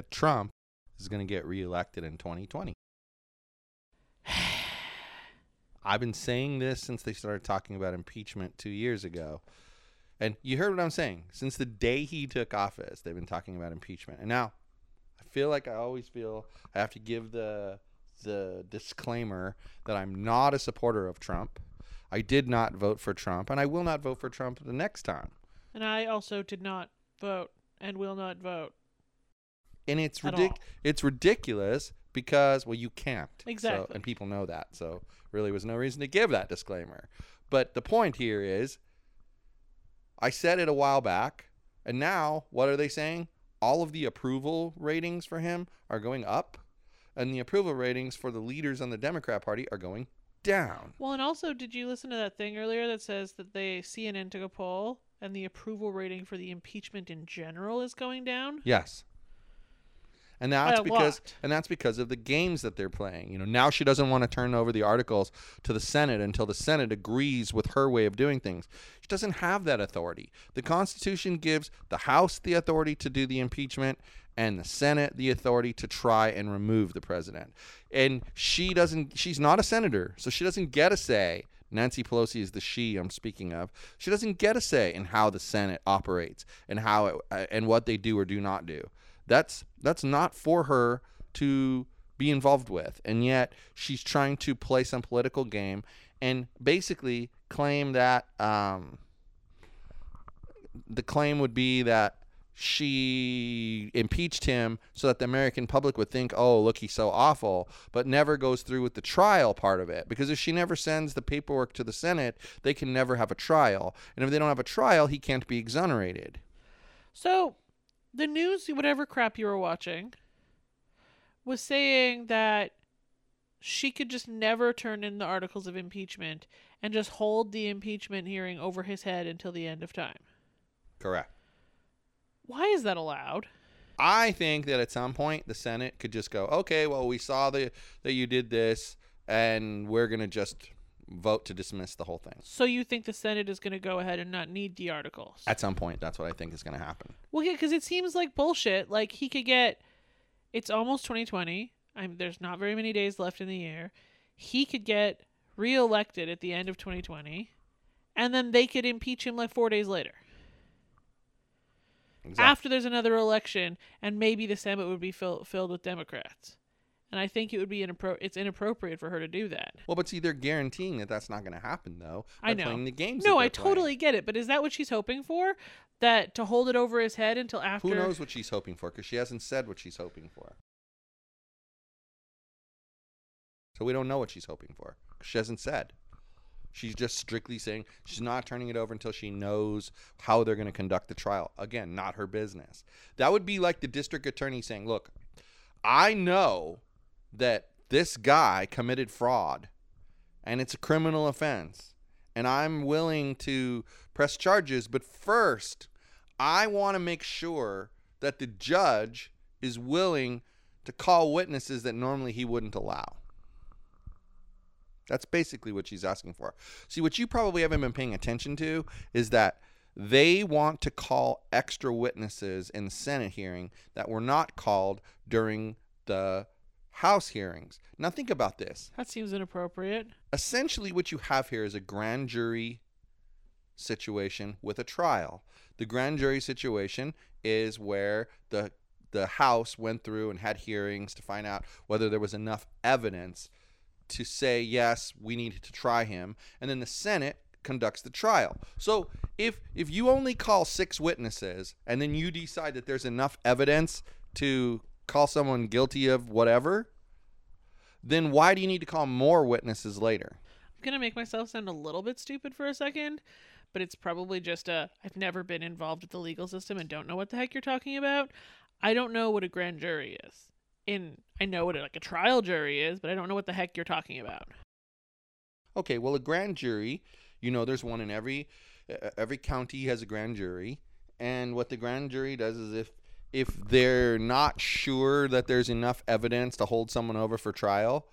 that Trump is going to get reelected in 2020. I've been saying this since they started talking about impeachment two years ago. And you heard what I'm saying. Since the day he took office, they've been talking about impeachment. And now I feel like I always feel I have to give the the disclaimer that I'm not a supporter of Trump. I did not vote for Trump, and I will not vote for Trump the next time. And I also did not vote and will not vote. And it's At ridic- all. it's ridiculous because well you can't. So, Exactly. and people know that. So really was no reason to give that disclaimer. But the point here is I said it a while back, and now what are they saying? All of the approval ratings for him are going up, and the approval ratings for the leaders on the Democrat Party are going down. Well, and also, did you listen to that thing earlier that says that they CNN took a poll and the approval rating for the impeachment in general is going down? Yes. And that's because and that's because of the games that they're playing. You know, now she doesn't want to turn over the articles to the Senate until the Senate agrees with her way of doing things. She doesn't have that authority. The Constitution gives the House the authority to do the impeachment and the Senate the authority to try and remove the president. And she doesn't she's not a senator, so she doesn't get a say Nancy Pelosi is the she I'm speaking of. She doesn't get a say in how the Senate operates and how it, uh, and what they do or do not do. That's that's not for her to be involved with. And yet she's trying to play some political game and basically claim that um, the claim would be that she impeached him so that the American public would think, oh, look, he's so awful, but never goes through with the trial part of it. Because if she never sends the paperwork to the Senate, they can never have a trial. And if they don't have a trial, he can't be exonerated. So, the news, whatever crap you were watching, was saying that she could just never turn in the articles of impeachment and just hold the impeachment hearing over his head until the end of time. Correct. Why is that allowed? I think that at some point the Senate could just go, okay, well, we saw the, that you did this, and we're going to just vote to dismiss the whole thing. So you think the Senate is going to go ahead and not need the articles? At some point, that's what I think is going to happen. Well, yeah, because it seems like bullshit. Like he could get. It's almost 2020. I'm. There's not very many days left in the year. He could get reelected at the end of 2020, and then they could impeach him like four days later. Exactly. After there's another election, and maybe the Senate would be fill, filled with Democrats. And I think it would be inappro- It's inappropriate for her to do that. Well, but see, they're guaranteeing that that's not going to happen, though. I know. Playing the games. No, I they're playing. totally get it. But is that what she's hoping for? That to hold it over his head until after? Who knows what she's hoping for? Because she hasn't said what she's hoping for. So we don't know what she's hoping for. She hasn't said. She's just strictly saying she's not turning it over until she knows how they're going to conduct the trial. Again, not her business. That would be like the district attorney saying, "Look, I know that this guy committed fraud and it's a criminal offense and I'm willing to press charges, but first, I want to make sure that the judge is willing to call witnesses that normally he wouldn't allow. That's basically what she's asking for. See, what you probably haven't been paying attention to is that they want to call extra witnesses in the Senate hearing that were not called during the House hearings. Now, think about this. That seems inappropriate. Essentially, what you have here is a grand jury situation with a trial. The grand jury situation is where the the House went through and had hearings to find out whether there was enough evidence to say yes, we need to try him, and then the Senate conducts the trial. So if if you only call six witnesses and then you decide that there's enough evidence to call someone guilty of whatever, then why do you need to call more witnesses later? I'm gonna make myself sound a little bit stupid for a second, but it's probably just a I've never been involved with the legal system and don't know what the heck you're talking about. I don't know what a grand jury is. In I know what a, like a trial jury is, but I don't know what the heck you're talking about. Okay, well, a grand jury, you know, there's one in every every county has a grand jury, and what the grand jury does is if if they're not sure that there's enough evidence to hold someone over for trial,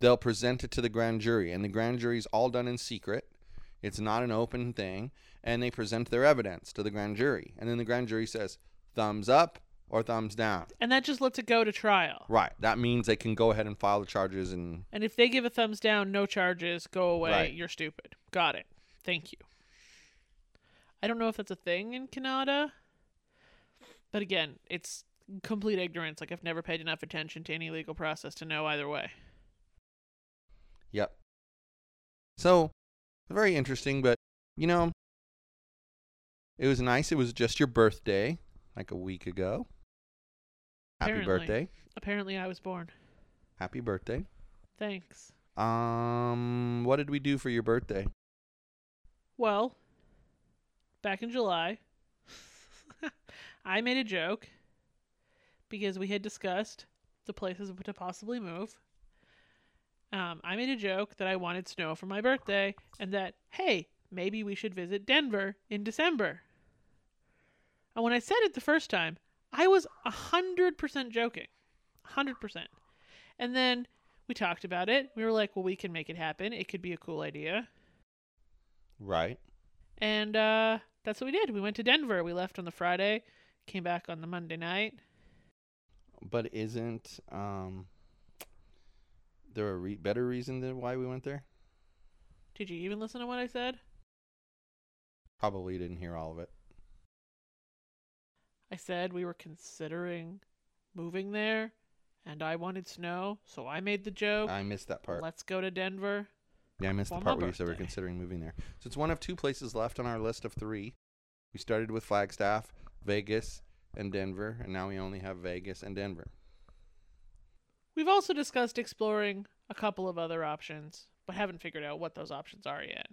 they'll present it to the grand jury, and the grand jury's all done in secret. It's not an open thing, and they present their evidence to the grand jury, and then the grand jury says thumbs up or thumbs down. And that just lets it go to trial. Right. That means they can go ahead and file the charges and And if they give a thumbs down, no charges, go away, Right. you're stupid. Got it. Thank you. I don't know if that's a thing in Canada. But again, it's complete ignorance. Like I've never paid enough attention to any legal process to know either way. Yep. So, very interesting, but you know, it was nice. It was just your birthday, like a week ago. Happy Apparently. birthday. Apparently I was born. Happy birthday. Thanks. Um, what did we do for your birthday? Well, back in July, I made a joke because we had discussed the places to possibly move. Um, I made a joke that I wanted snow for my birthday and that, hey, maybe we should visit Denver in December. And when I said it the first time, I was 100% joking. 100%. And then we talked about it. We were like, well, we can make it happen. It could be a cool idea. Right. And uh, that's what we did. We went to Denver. We left on the Friday, came back on the Monday night. But isn't um there a re- better reason than why we went there? Did you even listen to what I said? Probably didn't hear all of it. I said we were considering moving there, and I wanted snow, so I made the joke. I missed that part. Let's go to Denver. Yeah, I missed the part where you said we're considering moving there. So it's one of two places left on our list of three. We started with Flagstaff, Vegas, and Denver, and now we only have Vegas and Denver. We've also discussed exploring a couple of other options, but haven't figured out what those options are yet.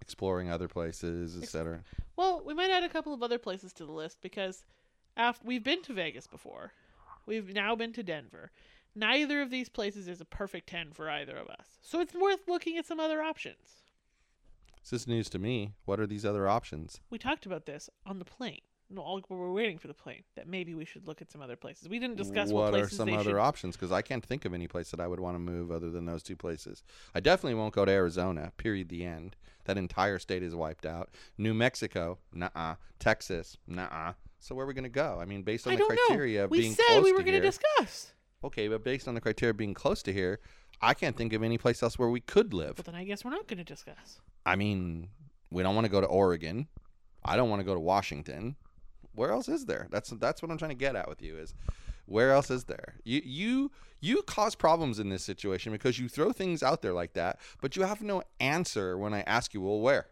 Exploring other places, etc. Well, we might add a couple of other places to the list because after we've been to Vegas before. We've now been to Denver. Neither of these places is a perfect 10 for either of us. So it's worth looking at some other options. This is news to me. What are these other options? We talked about this on the plane. No, all- we were waiting for the plane. That maybe we should look at some other places. We didn't discuss what, what are some other should. options? Because I can't think of any place that I would want to move other than those two places. I definitely won't go to Arizona. Period. The end. That entire state is wiped out. New Mexico, nah. Texas, nah. So where are we gonna go? I mean, based on I the criteria know. of We being close we were going to discuss. okay, but based on the criteria of being close to here, I can't think of any place else where we could live. But then I guess we're not going to discuss. I mean, we don't want to go to Oregon. I don't want to go to Washington. Where else is there? That's that's what I'm trying to get at with you is where else is there? You you you cause problems in this situation because you throw things out there like that, but you have no answer when I ask you, well, where?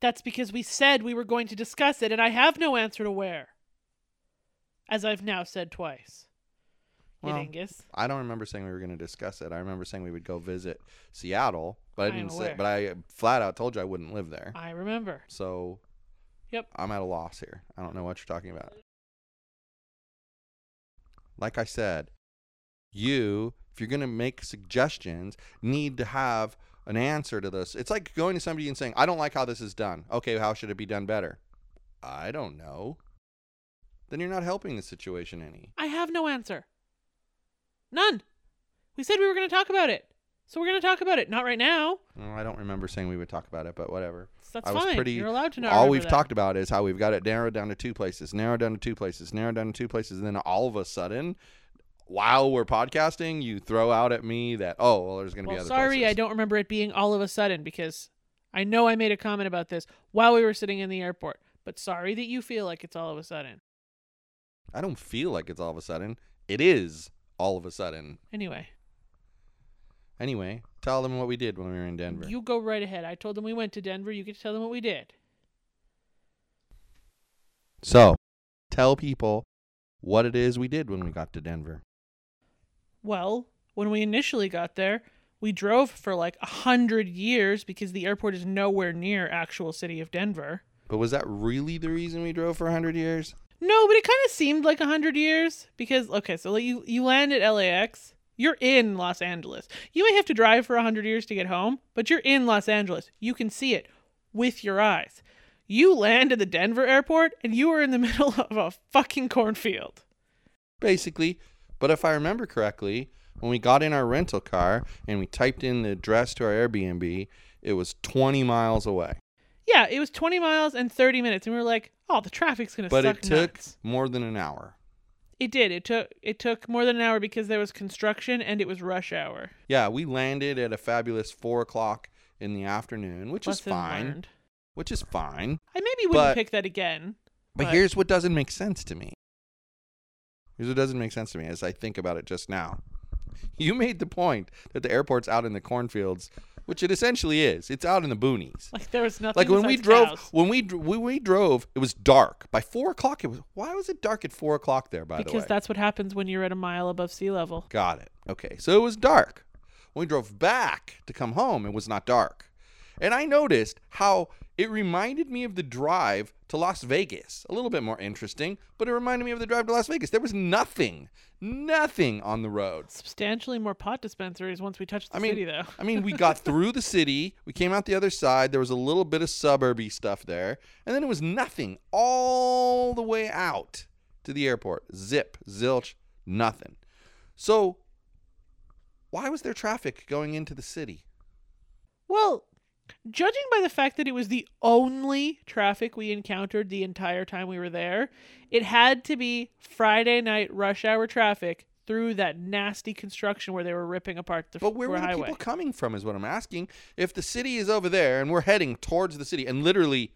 That's because we said we were going to discuss it, and I have no answer to where. As I've now said twice. Well, I don't remember saying we were going to discuss it. I remember saying we would go visit Seattle, but I I didn't say. But I uh, flat out told you I wouldn't live there. I remember. So, Yep. I'm at a loss here. I don't know what you're talking about. Like I said, you, if you're going to make suggestions, need to have an answer to this. It's like going to somebody and saying, I don't like how this is done. Okay, how should it be done better? I don't know. Then you're not helping the situation any. I have no answer. None. We said we were going to talk about it. So we're going to talk about it. Not right now. Well, I don't remember saying we would talk about it, but whatever. So that's I was fine. pretty- You're allowed to know. all we've that. talked about is how we've got it narrowed down to two places, narrowed down to two places, narrowed down to two places, and then all of a sudden, while we're podcasting, you throw out at me that oh, well, there's going to Well, be other sorry, places. I don't remember it being all of a sudden because I know I made a comment about this while we were sitting in the airport. But sorry that you feel like it's all of a sudden. I don't feel like it's all of a sudden. It is all of a sudden. Anyway, Anyway, tell them what we did when we were in Denver. you go right ahead. I told them we went to Denver. You get to tell them what we did. so, tell people what it is we did when we got to Denver. Well, when we initially got there, we drove for like a hundred years because the airport is nowhere near actual city of Denver. But was that really the reason we drove for a 100 years? No, but it kind of seemed like a hundred years because okay, so like you you land at LAX, you're in Los Angeles. You may have to drive for a hundred years to get home, but you're in Los Angeles. You can see it with your eyes. You land at the Denver airport and you are in the middle of a fucking cornfield. Basically. But if I remember correctly, when we got in our rental car and we typed in the address to our Airbnb, it was 20 miles away. Yeah, it was 20 miles and 30 minutes, and we were like, "Oh, the traffic's gonna But suck it took nuts." more than an hour. It did. It took it took more than an hour because there was construction and it was rush hour. Yeah, we landed at a fabulous 4 o'clock in the afternoon, which is fine. learned. Which is fine. I maybe wouldn't But- pick that again. But, But- here's what doesn't make sense to me. Here's what doesn't make sense to me as I think about it just now. You made the point that the airport's out in the cornfields, which it essentially is. It's out in the boonies. Like there was nothing. Like when we drove, cows. when we when we drove, it was dark. By four o'clock, it was. Why was it dark at four o'clock there? By the way, because that's what happens when you're at a mile above sea level. got it. Okay, so it was dark. When we drove back to come home, it was not dark, and I noticed how it reminded me of the drive to Las Vegas. A little bit more interesting, but it reminded me of the drive to Las Vegas. There was nothing, nothing on the road. Substantially more pot dispensaries once we touched the I mean, city, though. I mean, we got through the city. We came out the other side. There was a little bit of suburby stuff there, and then it was nothing all the way out to the airport. Zip, zilch, nothing. So, why was there traffic going into the city? Well, judging by the fact that it was the only traffic we encountered the entire time we were there, it had to be Friday night rush hour traffic through that nasty construction where they were ripping apart the But where were the highway. people coming from? Is what I'm asking. If the city is over there and we're heading towards the city, and literally,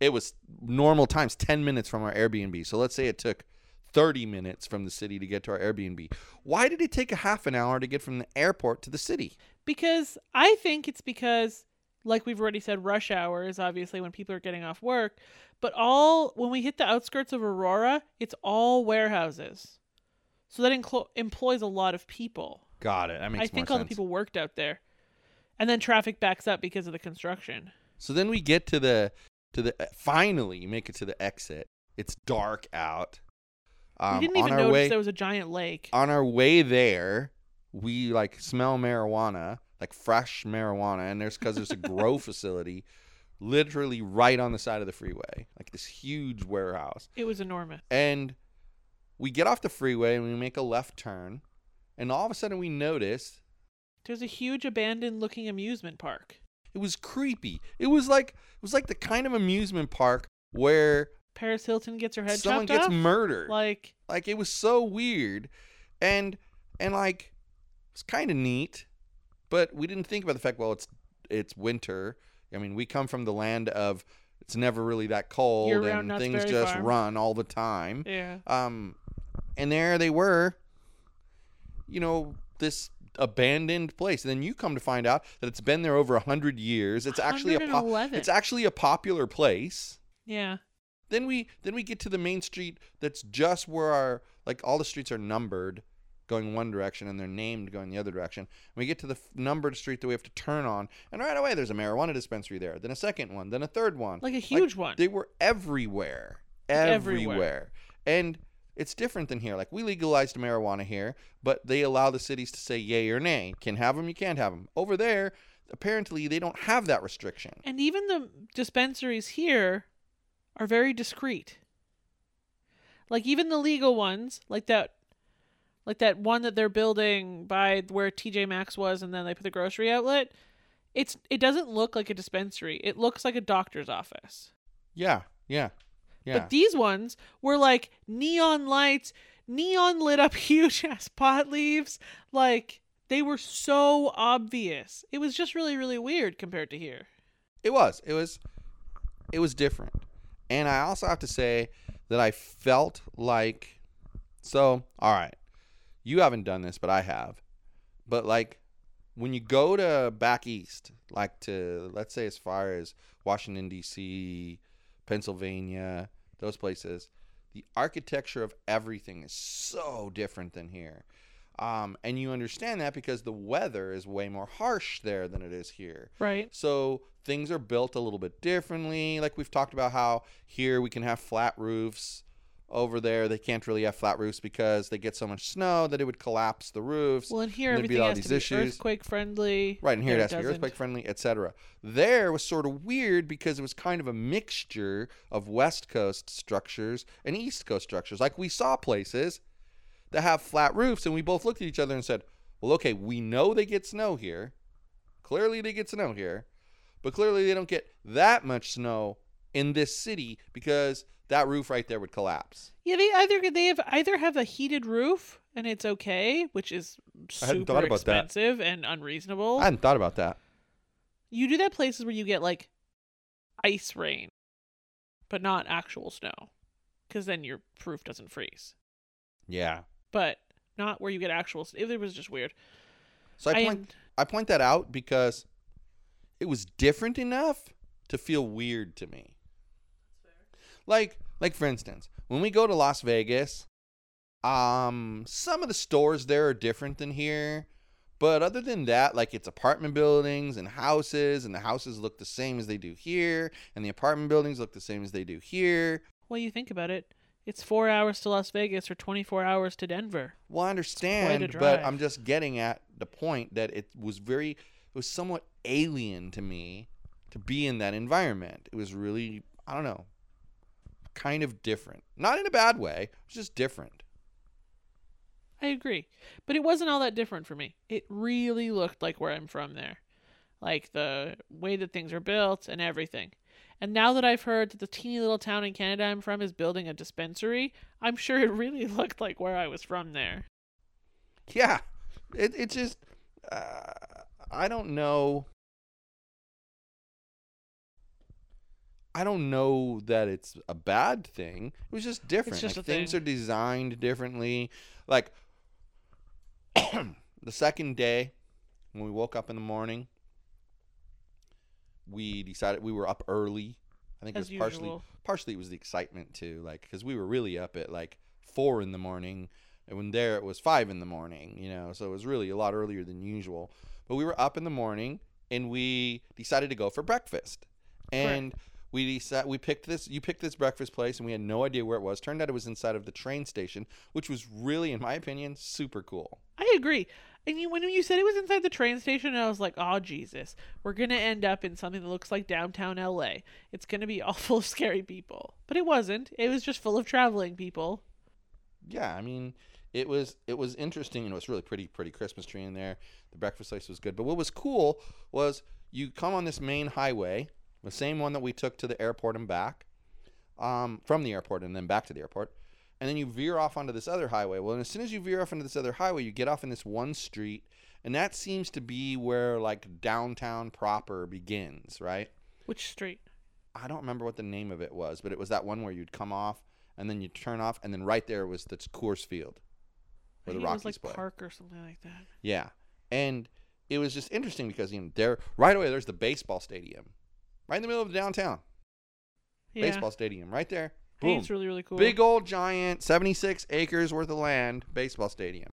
it was normal times, ten minutes from our Airbnb. So let's say it took 30 minutes from the city to get to our Airbnb. Why did it take a half an hour to get from the airport to the city? Because I think it's because, like we've already said, rush hour is obviously when people are getting off work. But all when we hit the outskirts of Aurora, it's all warehouses. So that inclo- employs a lot of people. Got it. That makes I think all sense. the people worked out there. And then traffic backs up because of the construction. So then we get to the to the uh, finally you make it to the exit. It's dark out. Um, we didn't on even our notice way there was a giant lake. on our way there, we like smell marijuana, like fresh marijuana, and there's because there's a grow facility, literally right on the side of the freeway, like this huge warehouse. It was enormous. And we get off the freeway and we make a left turn, and all of a sudden we notice There's a huge abandoned looking amusement park. it was creepy. It was like it was like the kind of amusement park where Paris Hilton gets her head someone chopped gets off. murdered. Like like it was so weird and and like it's kind of neat but we didn't think about the fact well it's it's winter i mean we come from the land of it's never really that cold and Knott's things Berry just Farm. run all the time yeah. um and there they were you know this abandoned place and then you come to find out that it's been there over a hundred years it's actually a po- 111. it's actually a popular place Yeah. Then we then we get to the main street that's just where our like all the streets are numbered going one direction and they're named going the other direction. And we get to the f- numbered street that we have to turn on and right away there's a marijuana dispensary there, then a second one, then a third one. Like a huge one. They were everywhere. everywhere. Everywhere. And it's different than here. Like we legalized marijuana here, but they allow the cities to say yay or nay. Can have them, you can't have them. Over there, apparently they don't have that restriction. And even the dispensaries here are very discreet. Like even the legal ones, like that like that one that they're building by where TJ Maxx was and then they put the grocery outlet, it's it doesn't look like a dispensary. It looks like a doctor's office. Yeah, yeah, yeah. But these ones were like neon lights, neon lit up huge ass pot leaves, like they were so obvious. It was just really really weird compared to here. It was. It was. It was different. And I also have to say that I felt like so all right. You haven't done this, but I have. But like when you go to back east, like to let's say as far as Washington D.C., Pennsylvania, those places, the architecture of everything is so different than here. Um, and you understand that because the weather is way more harsh there than it is here. Right. So things are built a little bit differently. Like we've talked about how here we can have flat roofs. Over there, they can't really have flat roofs because they get so much snow that it would collapse the roofs. Well, and here and there'd be everything all has these to be issues. earthquake friendly. Right, and here it has to be doesn't. earthquake friendly, etc. There was sort of weird because it was kind of a mixture of West Coast structures and East Coast structures. Like we saw places that have flat roofs, and we both looked at each other and said, "Well, okay, we know they get snow here. Clearly, they get snow here, but clearly they don't get that much snow in this city because that roof right there would collapse." Yeah, they either they have either have a heated roof and it's okay, which is I hadn't super thought about that. expensive and unreasonable. I hadn't thought about that. You do that places where you get like ice rain, but not actual snow, because then your roof doesn't freeze. Yeah. But not where you get actual. It was just weird. So I point I point that out because it was different enough to feel weird to me. Like like for instance, when we go to Las Vegas, um some of the stores there are different than here. But other than that, like it's apartment buildings and houses, and the houses look the same as they do here, and the apartment buildings look the same as they do here. well, you think about it. It's four hours to Las Vegas or twenty four hours to Denver. Well, I understand, but. I'm just getting at the point that it was very, it was somewhat alien to me to be in that environment. It was really, I don't know, kind of different. Not in a bad way, it was just different. I agree. But it wasn't all that different for me. It really looked like where I'm from there. Like the way that things are built and everything. And now that I've heard that the teeny little town in Canada I'm from is building a dispensary, I'm sure it really looked like where I was from there. Yeah, it, it just, uh, I don't know. I don't know that it's a bad thing. It was just different. just like things thing. are designed differently. Like the second day when we woke up in the morning, we decided we were up early. I think As it was partially usual. partially it was the excitement too, like because we were really up at like four in the morning, and when there it was five in the morning. You know, so it was really a lot earlier than usual. But we were up in the morning, and we decided to go for breakfast, and we decided we picked this. You picked this breakfast place, and we had no idea where it was. Turned out it was inside of the train station, which was really, in my opinion, super cool. I agree. And you, when you said it was inside the train station, I was like, oh, Jesus. We're going to end up in something that looks like downtown LA. It's going to be all full of scary people. But it wasn't. It was just full of traveling people. yeah, I mean, it was it was interesting and it was really pretty pretty Christmas tree in there. The breakfast place was good, but what was cool was you come on this main highway, the same one that we took to the airport and back, um, from the airport and then back to the airport, and then you veer off onto this other highway. Well, and as soon as you veer off into this other highway, you get off in this one street, and that seems to be where like downtown proper begins, right? Which street? I don't remember what the name of it was, but it was that one where you'd come off and then you'd turn off, and then right there was the Coors Field, where the think it was like play. Park or something like that. Yeah, and it was just interesting because you know there right away there's the baseball stadium, right in the middle of downtown. Yeah. Baseball stadium right there. Boom. it's really, really cool. Big old giant, 76 acres worth of land baseball stadium.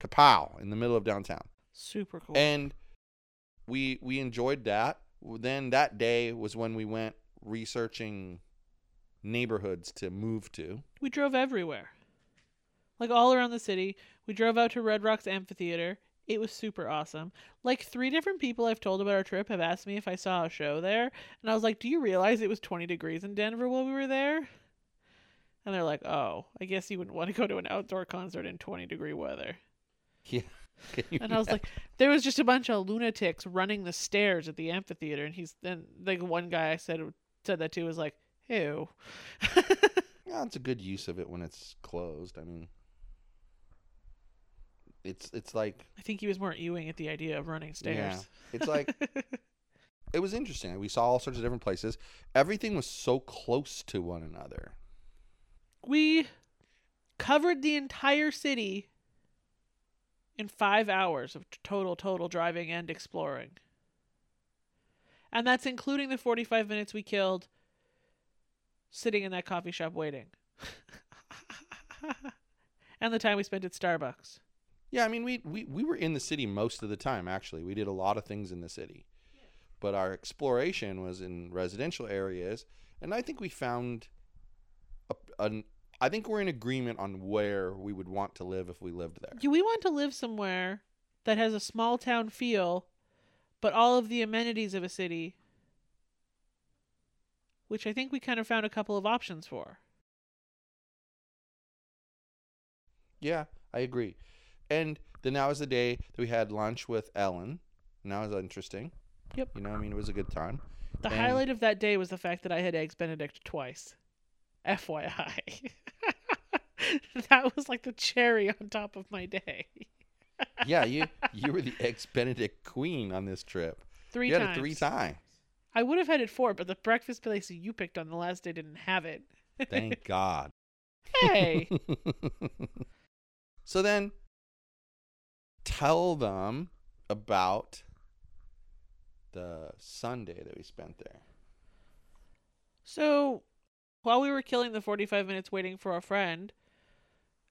Kapow in the middle of downtown. Super cool. And we we enjoyed that. Then that day was when we went researching neighborhoods to move to. we drove everywhere. Like all around the city. We drove out to Red Rocks Amphitheater. It was super awesome. Like three different people I've told about our trip have asked me if I saw a show there, and I was like, "Do you realize it was 20 degrees in Denver while we were there?" And they're like, "Oh, I guess you wouldn't want to go to an outdoor concert in 20 degree weather." Yeah. And I was like, there was just a bunch of lunatics running the stairs at the amphitheater, and he's then like one guy I said said that to was like, "Ew." Yeah, it's a good use of it when it's closed. I mean, it's it's like I think he was more ewing at the idea of running stairs. Yeah, it's like it was interesting. We saw all sorts of different places. Everything was so close to one another. We covered the entire city in five hours of total, total driving and exploring. And that's including the 45 minutes we killed sitting in that coffee shop waiting. and the time we spent at Starbucks. Yeah, I mean, we, we, we were in the city most of the time, actually. We did a lot of things in the city. But our exploration was in residential areas. And I think we found a, an, I think we're in agreement on where we would want to live if we lived there. Do we want to live somewhere that has a small town feel, but all of the amenities of a city? Which I think we kind of found a couple of options for. Yeah, I agree. And then that was the day that we had lunch with Ellen. And that was interesting. Yep. You know, I mean, it was a good time. The And- highlight of that day was the fact that I had eggs Benedict twice. FYI. that was like the cherry on top of my day. yeah, you you were the ex Benedict queen on this trip. Three you had times. it three times. I would have had it four, but the breakfast place you picked on the last day didn't have it. Thank God. Hey. so then tell them about the Sunday that we spent there. So, while we were killing the 45 minutes waiting for a friend,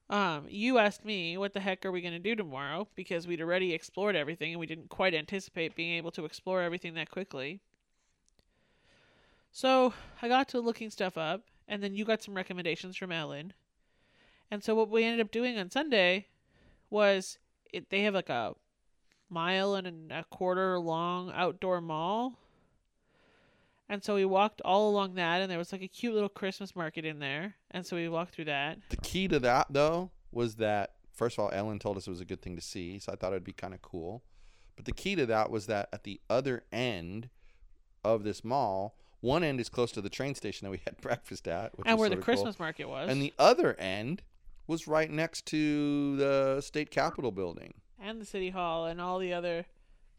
um, you asked me, what the heck are we going to do tomorrow? Because we'd already explored everything and we didn't quite anticipate being able to explore everything that quickly. So, I got to looking stuff up, and then you got some recommendations from Ellen. And so, what we ended up doing on Sunday was it, they have like a mile and a quarter long outdoor mall. And so we walked all along that, and there was like a cute little Christmas market in there. And so we walked through that. The key to that though was that first of all, Ellen told us it was a good thing to see, so I thought it'd be kind of cool. But the key to that was that at the other end of this mall, one end is close to the train station that we had breakfast at, which and where the sorta cool. Christmas market was. and the other end was right next to the state capitol building. and the city hall and all the other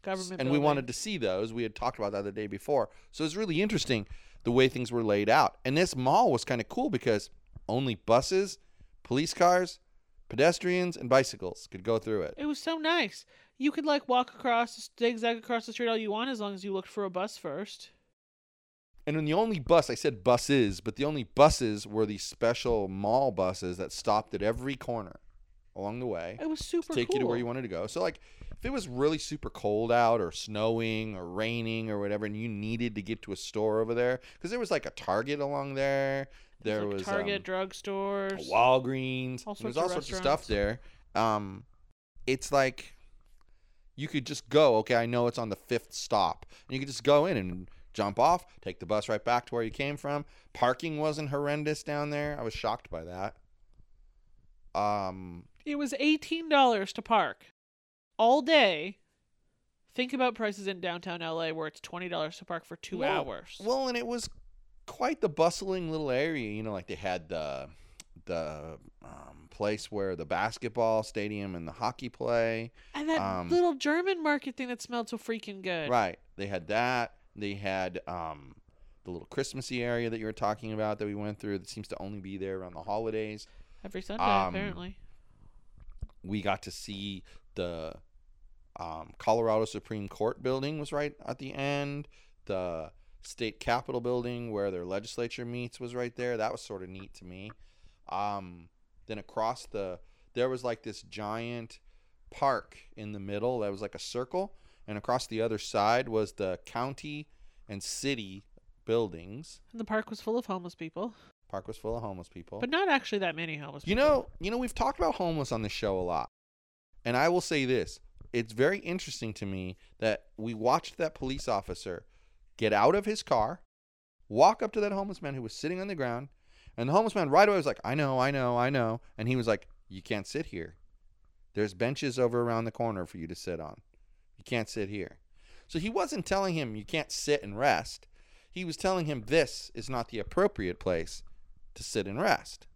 government and we wanted to see those. We had talked about that the day before. So it's really interesting the way things were laid out. And this mall was kind of cool because only buses, police cars, pedestrians, and bicycles could go through it. It was so nice. You could like walk across, zigzag across the street all you want as long as you looked for a bus first. And then the only bus, I said buses, but the only buses were these special mall buses that stopped at every corner along the way. It was super to take cool. you to where you wanted to go. So like if it was really super cold out or snowing or raining or whatever and you needed to get to a store over there because there was like a Target along there. There like was Target, um, drugstores. Walgreens. All There was all of sorts of stuff there. Um it's like you could just go, okay, I know it's on the fifth stop. And you could just go in and jump off, take the bus right back to where you came from. Parking wasn't horrendous down there. I was shocked by that. Um It was eighteen dollars to park all day. Think about prices in downtown LA where it's twenty dollars to park for two Well- hours. Well, and it was quite the bustling little area. You know, like they had the the um, place where the basketball stadium and the hockey play. and that um, little German market thing that smelled so freaking good. Right. They had that. They had um, the little Christmassy area that you were talking about that we went through. That seems to only be there around the holidays. Every Sunday, Um, apparently. We got to see the um, Colorado Supreme Court building was right at the end. The state capitol building where their legislature meets was right there. That was sort of neat to me. Um, then across the there was like this giant park in the middle that was like a circle, and across the other side was the county and city buildings. And the park was full of homeless people, Park was full of homeless people. but not actually that many homeless You people. know, you know, we've talked about homeless on this show a lot. And I will say this. It's very interesting to me that we watched that police officer get out of his car, walk up to that homeless man who was sitting on the ground, and the homeless man right away was like, I know, I know, I know. And he was like, You can't sit here. There's benches over around the corner for you to sit on. You can't sit here. So he wasn't telling him you can't sit and rest. He was telling him this is not the appropriate place to sit and rest.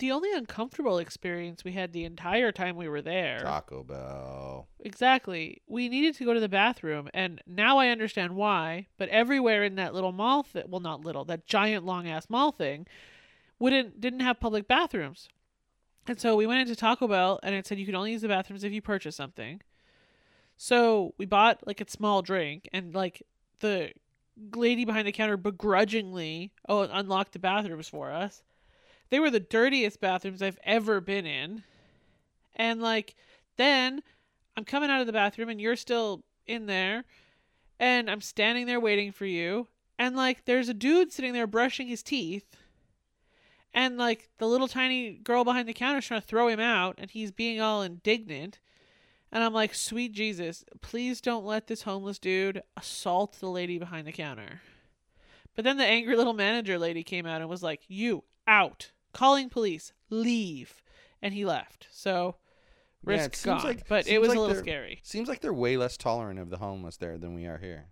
The only uncomfortable experience we had the entire time we were there. Taco Bell. Exactly. We needed to go to the bathroom, and now I understand why. But everywhere in that little mall, th- well, not little, that giant long ass mall thing, wouldn't didn't have public bathrooms. And so we went into Taco Bell and it said you could only use the bathrooms if you purchase something. So we bought like a small drink and like the lady behind the counter begrudgingly oh unlocked the bathrooms for us. They were the dirtiest bathrooms I've ever been in. And like then I'm coming out of the bathroom and you're still in there. And I'm standing there waiting for you. And like there's a dude sitting there brushing his teeth. And like the little tiny girl behind the counter is trying to throw him out and he's being all indignant. And i'm like sweet jesus please don't let this homeless dude assault the lady behind the counter. But then the angry little manager lady came out and was like you out calling police leave and he left so risk seems gone like- but it was like a little scary Seems like they're way less tolerant of the homeless there than we are here.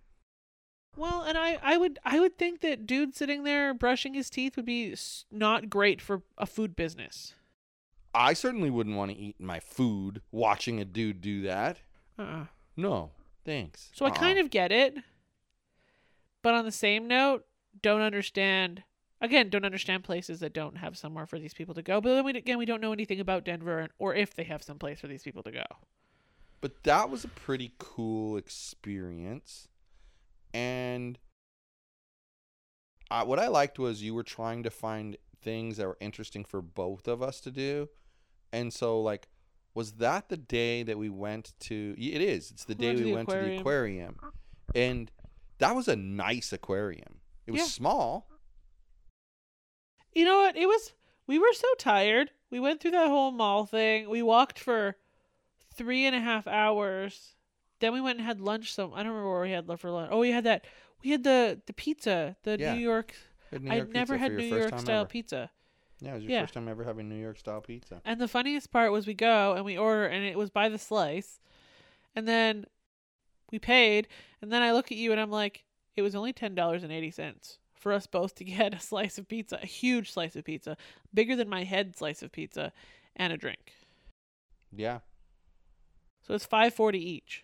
Well, and I, I would I would think that dude sitting there brushing his teeth would be not great for a food business. I certainly wouldn't want to eat my food watching a dude do that. Uh-uh. No, thanks. So I kind of get it, but on the same note, don't understand. Again, don't understand places that don't have somewhere for these people to go. But then we, again, we don't know anything about Denver and, or if they have some place for these people to go. But that was a pretty cool experience. And I, what I liked was you were trying to find things that were interesting for both of us to do. And so, like, was that the day that we went to? It is. It's the We day went we the went to the aquarium. aquarium. And that was a nice aquarium. It was Yeah. small. You know what? It was. We were so tired. We went through that whole mall thing. We walked for three and a half hours. Then we went and had lunch. Some I don't remember where we had lunch for lunch. Oh, we had that. We had the the pizza, the Yeah. New York. You had I'd never had New York style ever. pizza. Yeah, it was your Yeah. first time ever having New York style pizza. And the funniest part was we go and we order and it was by the slice. And then we paid and then I look at you and I'm like, it was only ten dollars and eighty cents for us both to get a slice of pizza, a huge slice of pizza, bigger than my head slice of pizza, and a drink. Yeah. So it's five forty each.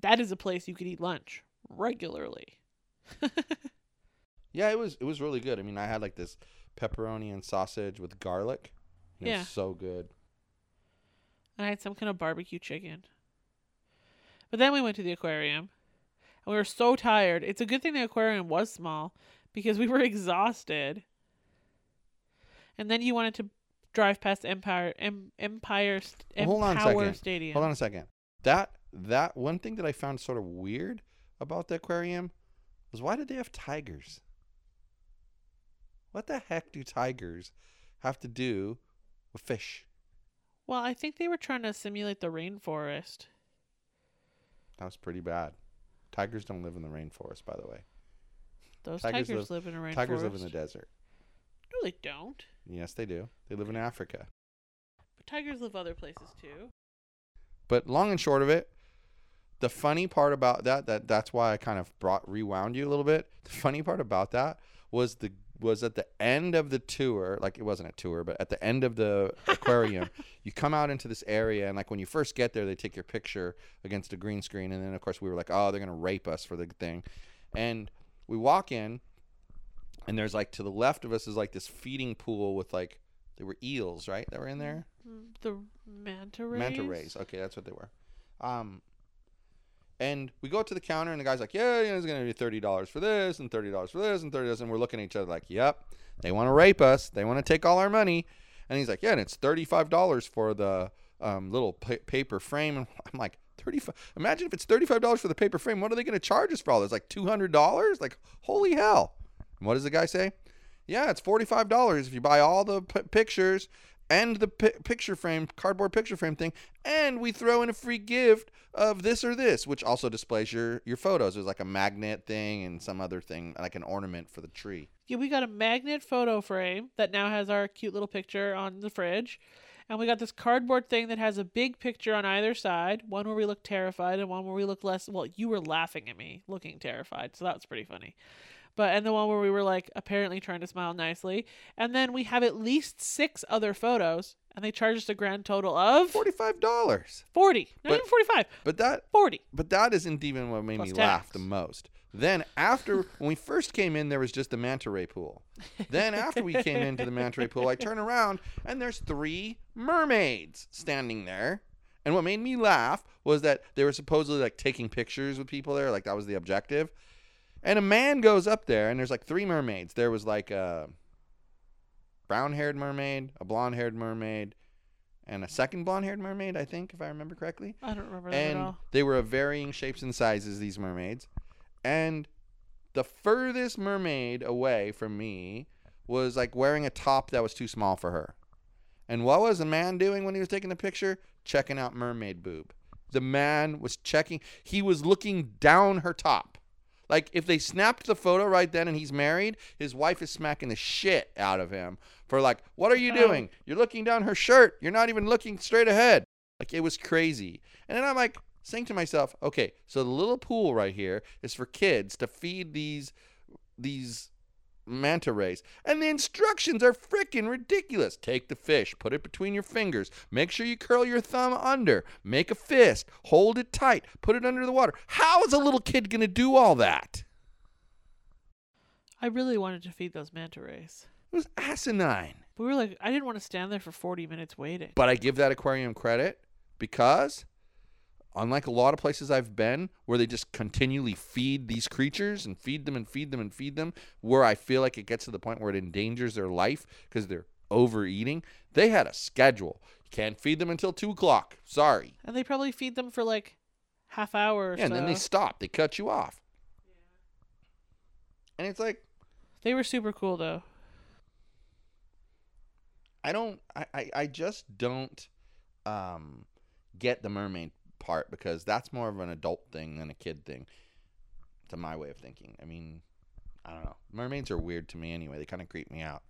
That is a place you could eat lunch regularly. Yeah, it was it was really good. I mean, I had like this pepperoni and sausage with garlic. It Yeah. was so good. and I had some kind of barbecue chicken. But then we went to the aquarium, and we were so tired. It's a good thing the aquarium was small because we were exhausted. And then you wanted to drive past Empire em, Empire St- hold on a Empower second. Stadium. Hold on a second. That that one thing that I found sort of weird about the aquarium was why did they have tigers? What the heck do tigers have to do with fish? Well, I think they were trying to simulate the rainforest. That was pretty bad. Tigers don't live in the rainforest, by the way. Those Tigers tigers, live, in a rainforest. Tigers live in the desert. No, they don't. Yes, they do. They live in Africa. But tigers live other places too. But long and short of it, the funny part about that that that's why I kind of brought rewound you a little bit. The funny part about that was the was at the end of the tour, like it wasn't a tour, but at the end of the aquarium, you come out into this area and like when you first get there, they take your picture against a green screen and then of course we were like, "Oh, they're going to rape us for the thing." And we walk in and there's like to the left of us is like this feeding pool with like there were eels, right? That were in there. Mm, The manta rays. Manta rays. Okay, that's what they were. Um, and we go up to the counter, and the guy's like, "Yeah, yeah, it's gonna be thirty dollars for this, and thirty dollars for this, and thirty dollars." And we're looking at each other like, "Yep, they want to rape us. They want to take all our money." And he's like, "Yeah, and it's thirty-five dollars for the um, little pa- paper frame." And I'm like, 35 Imagine if it's thirty-five dollars for the paper frame. What are they gonna charge us for all this? Like two hundred dollars? Like holy hell! And what does the guy say? Yeah, it's forty-five dollars if you buy all the p- pictures and the pi- picture frame, cardboard picture frame thing, and we throw in a free gift of this or this, which also displays your your photos. There's like a magnet thing and some other thing, like an ornament for the tree. Yeah, we got a magnet photo frame that now has our cute little picture on the fridge. And we got this cardboard thing that has a big picture on either side, one where we look terrified and one where we look less well, you were laughing at me looking terrified, so that's pretty funny. But and the one where we were like apparently trying to smile nicely. And then we have at least six other photos and they charged us a grand total of Forty-five dollars. 40. Not But- even 45. But that 40. but that isn't even what made Plus me laugh the most. Then after when we first came in, there was just the manta ray pool. Then after we came into the manta ray pool, I turn around and there's three mermaids standing there. And what made me laugh was that they were supposedly like taking pictures with people there, like that was the objective. And a man goes up there, and there's like three mermaids. There was like a brown-haired mermaid, a blonde-haired mermaid, and a second blonde-haired mermaid. I think, if I remember correctly. I don't remember that at and all. they were of varying shapes and sizes these mermaids. And the furthest mermaid away from me was like wearing a top that was too small for her. And what was the man doing when he was taking the picture? Checking out mermaid boob. The man was checking he was looking down her top like if they snapped the photo right then and he's married his wife is smacking the shit out of him for like what are you Oh. doing you're looking down her shirt you're not even looking straight ahead like it was crazy. And then I'm like saying to myself, okay, so the little pool right here is for kids to feed these these manta rays. And the instructions are freaking ridiculous. Take the fish, put it between your fingers, make sure you curl your thumb under, make a fist, hold it tight, put it under the water. How is a little kid going to do all that? I really wanted to feed those manta rays. It was asinine. We were like, I didn't want to stand there for 40 minutes waiting. But I give that aquarium credit because, unlike a lot of places I've been where they just continually feed these creatures and feed them and feed them and feed them, where I feel like it gets to the point where it endangers their life because they're overeating, they had a schedule. You can't feed them until 2 o'clock. Sorry. And they probably feed them for like half hour or Yeah, and then they stop. They cut you off. Yeah. And it's like, They were super cool though. I don't I, I, I just don't um get the mermaid part because that's more of an adult thing than a kid thing to my way of thinking. I mean, I don't know. Mermaids are weird to me anyway. They kind of creep me out.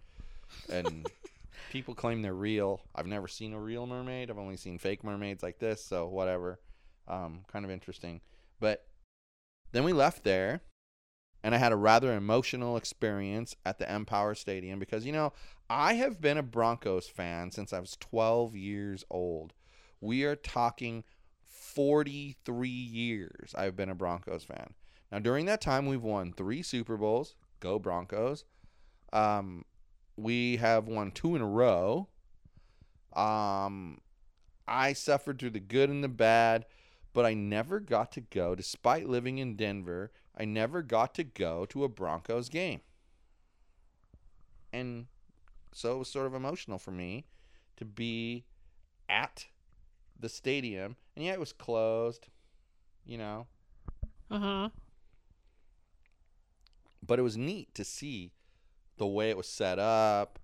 And people claim they're real. I've never seen a real mermaid. I've only seen fake mermaids like this, so whatever. Um kind of interesting. But then we left there and I had a rather emotional experience at the Empower Stadium because you know, I have been a Broncos fan since I was 12 years old. We are talking 43 years I've been a Broncos fan. Now, during that time, we've won three Super Bowls. Go Broncos. Um, we have won two in a row. Um, I suffered through the good and the bad, but I never got to go, despite living in Denver, I never got to go to a Broncos game. And so it was sort of emotional for me to be at the stadium. And yeah, it was closed, you know, Uh huh. but it was neat to see the way it was set up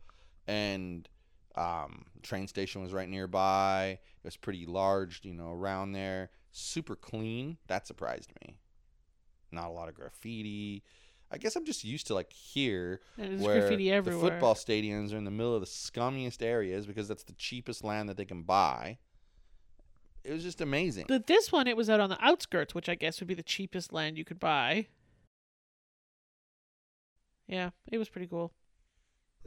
and um, train station was right nearby. It was pretty large, you know, around there. Super clean. That surprised me. Not a lot of graffiti. I guess I'm just used to like here there's where graffiti the football stadiums are in the middle of the scummiest areas because that's the cheapest land that they can buy. It was just amazing. But this one, it was out on the outskirts, which I guess would be the cheapest land you could buy. Yeah, it was pretty cool.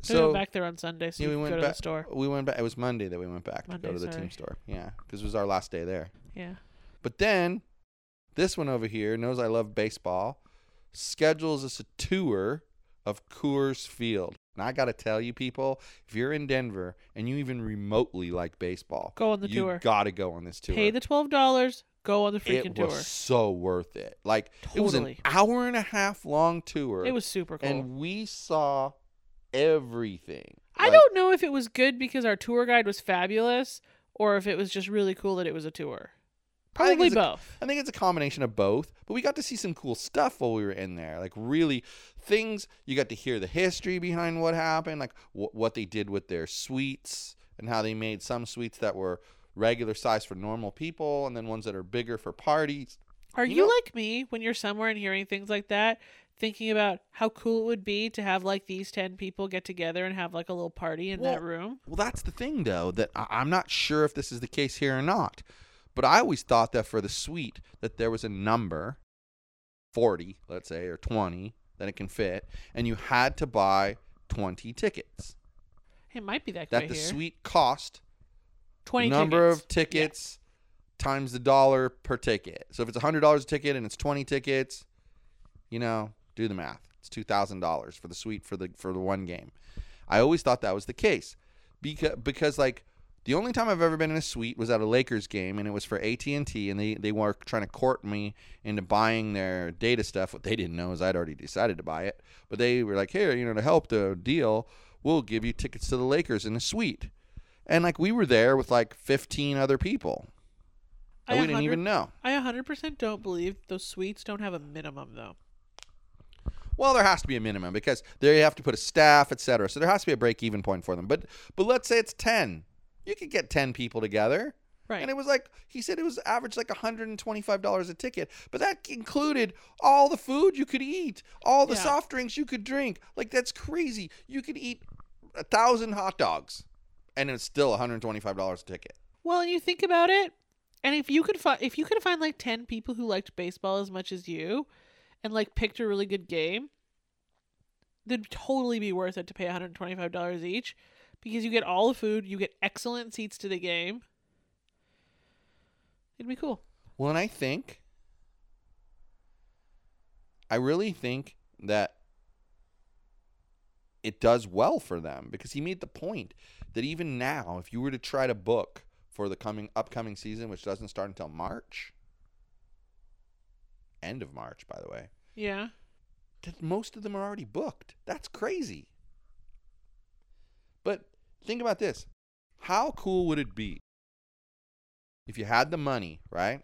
So, we went back there on Sunday, so yeah, we went go to the back. store. We went back. It was Monday that we went back to go to the sorry. team store. Yeah, because it was our last day there. Yeah. But then this one over here knows I love baseball. Schedules us a tour of Coors Field. And I got to tell you, people, if you're in Denver and you even remotely like baseball, Go on the you tour. got to go on this tour. Pay the twelve dollars. Go on the freaking it tour. was so worth it. Like it was an hour and a half long tour. It was super cool. and we saw everything. I Like, don't know if it was good because our tour guide was fabulous, or if it was just really cool that it was a tour. Probably a- both. I think it's a combination of both, but we got to see some cool stuff while we were in there. Like really things you got to hear the history behind what happened, like wh- what they did with their suites and how they made some suites that were regular size for normal people and then ones that are bigger for parties. Are you you, know- like me when you're somewhere and hearing things like that, thinking about how cool it would be to have like these 10 people get together and have like a little party in that room? Well, that's the thing though that I- I'm not sure if this is the case here or not. But I always thought that for the suite that there was a number 40, let's say, or 20 that it can fit and you had to buy 20 tickets. It might be that, that the here. suite cost 20 number tickets. of tickets times the dollar per ticket. So if it's hundred dollars a ticket and it's twenty tickets, you know, do the math. It's two thousand dollars for the suite for the for the one game. I always thought that was the case because because like the only time I've ever been in a suite was at a Lakers game, and it was for AT and T, and they they were trying to court me into buying their data stuff. What they didn't know is I'd already decided to buy it, but they were like, "Here, you know, to help the deal, we'll give you tickets to the Lakers in a suite." And like we were there with like 15 other people. I we didn't even know. I 100% don't believe those suites don't have a minimum though. Well, there has to be a minimum because they have to put a staff, etc. So there has to be a break-even point for them. But but let's say it's 10. You could get 10 people together. Right. And it was like he said it was average like $125 a ticket, but that included all the food you could eat, all the Yeah. soft drinks you could drink. Like that's crazy. You could eat a thousand hot dogs, and it's still $125 a ticket. Well, you think about it, and if you could find if you could find like 10 people who liked baseball as much as you and like picked a really good game, it'd totally be worth it to pay $125 each because you get all the food, you get excellent seats to the game. It'd be cool. Well, and I think, I really think that it does well for them because he made the point that even now, if you were to try to book for the coming upcoming season, which doesn't start until March, end of March, by the way, Yeah. that most of them are already booked. That's crazy. But think about this. How cool would it be if you had the money, right?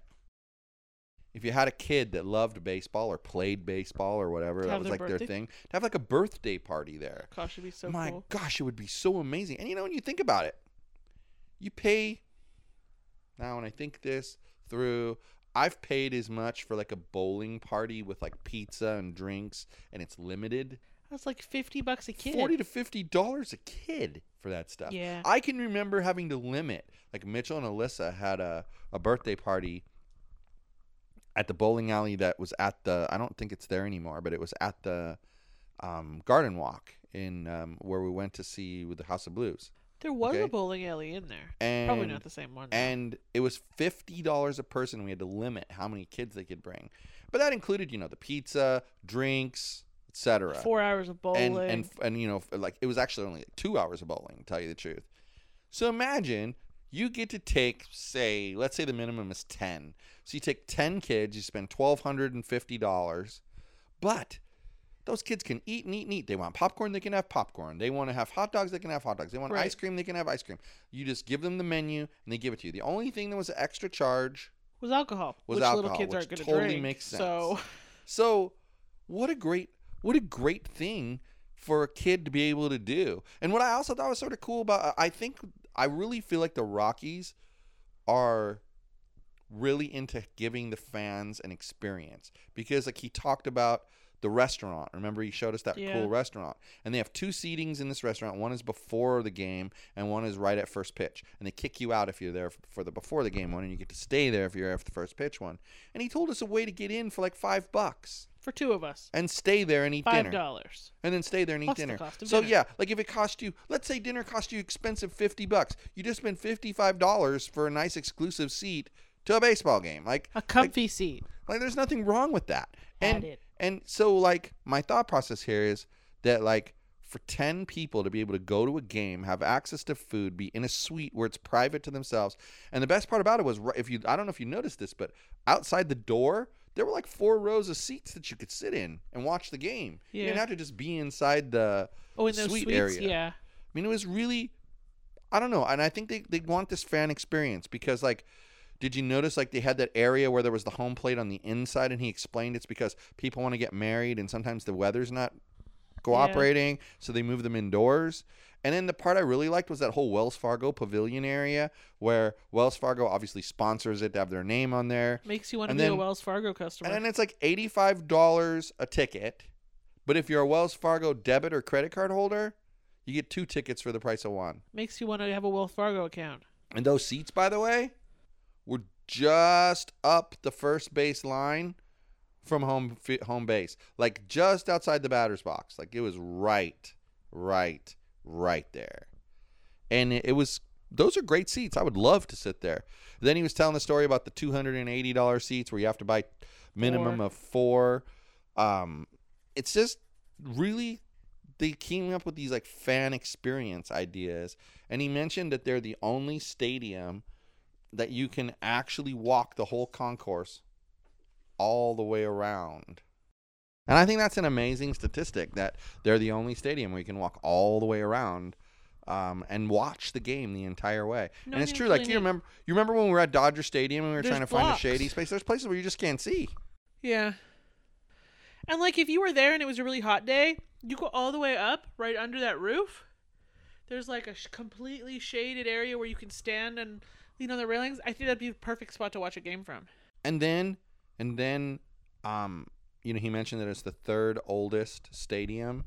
If you had a kid that loved baseball or played baseball or whatever, that was their like birthday? their thing, to have like a birthday party there. Gosh, it'd be so My cool. gosh, it would be so amazing. And you know, when you think about it, you pay. Now, when I think this through, I've paid as much for like a bowling party with like pizza and drinks, and it's limited. That's like 50 bucks a kid. Forty to fifty dollars a kid for that stuff. Yeah. I can remember having to limit. Like Mitchell and Alyssa had a, a birthday party at the bowling alley that was at the I don't think it's there anymore, but it was at the um, Garden Walk in um, where we went to see with the House of Blues. There was Okay. a bowling alley in there. And Probably not the same one. though. and it was fifty dollars a person. We had to limit how many kids they could bring, but that included you know the pizza, drinks, etc. Four hours of bowling. and and and you know like it was actually only two hours of bowling to tell you the truth so imagine you get to take say let's say the minimum is 10 so you take 10 kids you spend $1250 but those kids can eat and eat and eat they want popcorn they can have popcorn they want to have hot dogs they can have hot dogs they want Right. ice cream they can have ice cream you just give them the menu and they give it to you the only thing that was an extra charge was alcohol, was which alcohol, little kids aren't going to totally drink. makes sense. So So, what a great what a great thing for a kid to be able to do. And what I also thought was sort of cool about I think I really feel like the Rockies are really into giving the fans an experience because like he talked about the restaurant. Remember he showed us that Yeah. cool restaurant. And they have two seatings in this restaurant. One is before the game and one is right at first pitch. And they kick you out if you're there for the before the game one and you get to stay there if you're there for the first pitch one. And he told us a way to get in for like 5 bucks for two of us, and stay there and eat five dinner dollars. and then stay there and eat Plus the dinner. cost of so dinner. yeah, like if it cost you, let's say dinner cost you expensive fifty bucks, you just spend fifty five dollars for a nice exclusive seat to a baseball game. Like, A comfy seat. like there's nothing wrong with that. Had And it. and so like my thought process here is that like for 10 people to be able to go to a game, have access to food, be in a suite where it's private to themselves. And the best part about it was if you I don't know if you noticed this, but outside the door there were like four rows of seats that you could sit in and watch the game. You didn't have to just be inside the Oh, in those suite suites, area. yeah. I mean, it was really, I don't know, and I think they they want this fan experience because like, did you notice like they had that area where there was the home plate on the inside, and he explained it's because people want to get married and sometimes the weather's not cooperating, so they move them indoors. And then the part I really liked was that whole Wells Fargo pavilion area where Wells Fargo obviously sponsors it to have their name on there. Makes you want to And be a Wells Fargo customer. And then it's like $85 a ticket. But if you're a Wells Fargo debit or credit card holder, you get two tickets for the price of one. Makes you want to have a Wells Fargo account. And those seats, by the way, were just up the first base line from home home base, like just outside the batter's box. Like it was right, right, right there, and it, was those are great seats. I would love to sit there. Then he was telling the story about the two hundred and eighty dollars seats where you have to buy minimum Four. of four. Um, it's just really they came up with these like fan experience ideas, and he mentioned that they're the only stadium that you can actually walk the whole concourse all the way around. And I think that's an amazing statistic that they're the only stadium where you can walk all the way around um, and watch the game the entire way. No, and it's true. Like you remember, you remember when we were at Dodger Stadium and we were There's trying to find a shady space. There's places where you just can't see. Yeah. And like if you were there and it was a really hot day, you go all the way up right under that roof. There's like a sh- completely shaded area where you can stand and lean on the railings. I think that'd be the perfect spot to watch a game from. And then, and then, um, you know, he mentioned that it's the third oldest stadium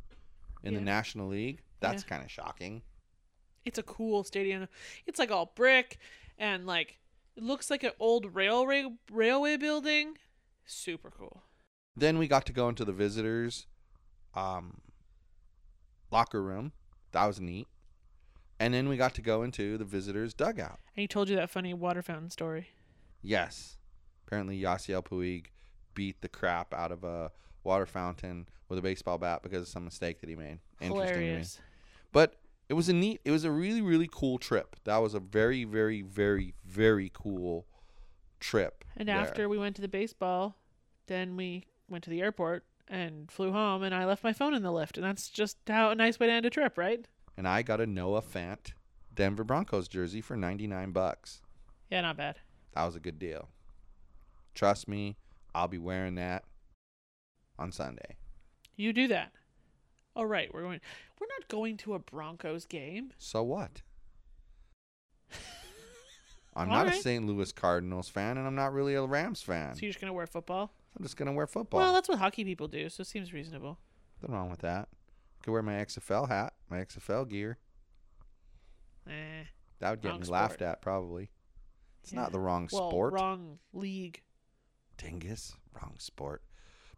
in the Yeah. National League. That's kind of shocking. It's a cool stadium. It's like all brick and like it looks like an old railway railway building. Super cool. Then we got to go into the visitors' um, locker room. That was neat. And then we got to go into the visitors' dugout. And he told you that funny water fountain story. Yes. Apparently, Yasiel Puig beat the crap out of a water fountain with a baseball bat because of some mistake that he made. Interesting. Hilarious. But it was a neat, it was a really, really cool trip. That was a very, very, very, very cool trip. And there. after we went to the baseball, then we went to the airport and flew home and I left my phone in the lift and that's just how a nice way to end a trip, right? and I got a Noah Fant Denver Broncos jersey for 99 bucks. Yeah, not bad. That was a good deal. Trust me, I'll be wearing that on Sunday. You do that. All right, we're going we're not going to a Broncos game. So what? I'm All not a. St. Louis Cardinals fan, and I'm not really a Rams fan. So you're just going to wear football? I'm just gonna wear football. Well, that's what hockey people do, so it seems reasonable. Nothing wrong with that. I Could wear my XFL hat, my XFL gear. Eh. That would get me laughed at, probably. It's Yeah. not the wrong Well, sport. wrong league. Dingus, wrong sport.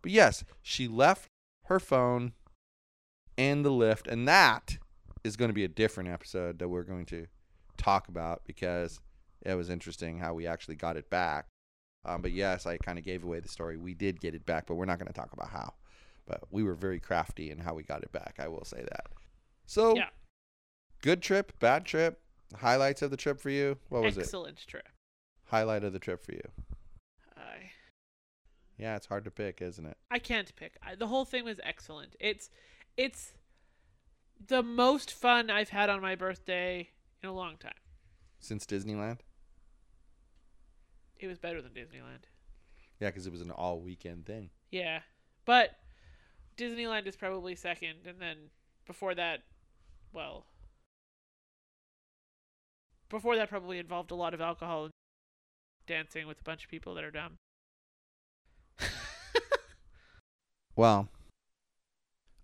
But yes, she left her phone in the lift, and that is going to be a different episode that we're going to talk about because it was interesting how we actually got it back. Um, but yes, I kind of gave away the story. We did get it back, but we're not going to talk about how. But we were very crafty in how we got it back. I will say that. So, Yeah. good trip, bad trip, highlights of the trip for you. What was it? Excellent trip. Highlight of the trip for you. I Yeah, it's hard to pick, isn't it? I can't pick. I, the whole thing was excellent. It's it's the most fun I've had on my birthday in a long time. Since Disneyland? It was better than Disneyland. Yeah, because it was an all weekend thing. Yeah. But Disneyland is probably second and then before that well before that probably involved a lot of alcohol and dancing with a bunch of people that are dumb. Well,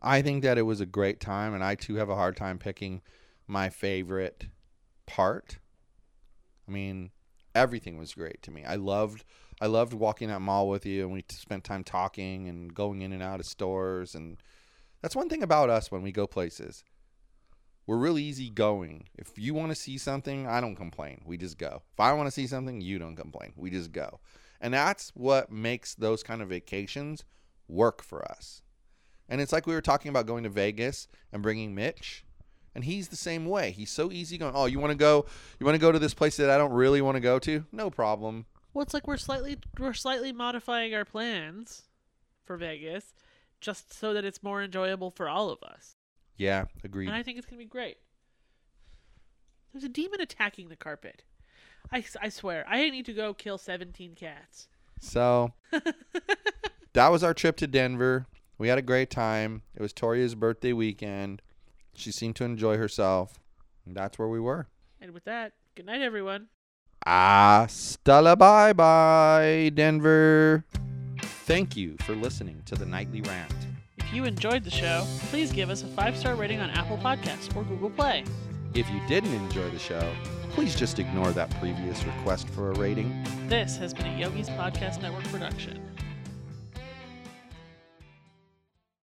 I think that it was a great time, and I too have a hard time picking my favorite part. I mean, everything was great to me. I loved, I loved walking that mall with you, and we spent time talking and going in and out of stores, and that's one thing about us when we go places. We're really easy going. If you want to see something, I don't complain. We just go. If I want to see something, you don't complain. We just go. And that's what makes those kind of vacations work for us. And it's like we were talking about going to Vegas and bringing Mitch. And he's the same way. He's so easy going, "Oh, you want to go you want to go to this place that I don't really want to go to?" No problem. Well, it's like we're slightly we're slightly modifying our plans for Vegas just so that it's more enjoyable for all of us. Yeah, agreed. And I think it's going to be great. There's a demon attacking the carpet. I, I swear, I need to go kill 17 cats. So, that was our trip to Denver. We had a great time. It was Torya's birthday weekend. She seemed to enjoy herself. And that's where we were. And with that, good night, everyone. Hasta la bye bye, Denver. Thank you for listening to the Nightly Rant. If you enjoyed the show, please give us a five star rating on Apple Podcasts or Google Play. If you didn't enjoy the show, please just ignore that previous request for a rating. This has been a Yogi's Podcast Network production.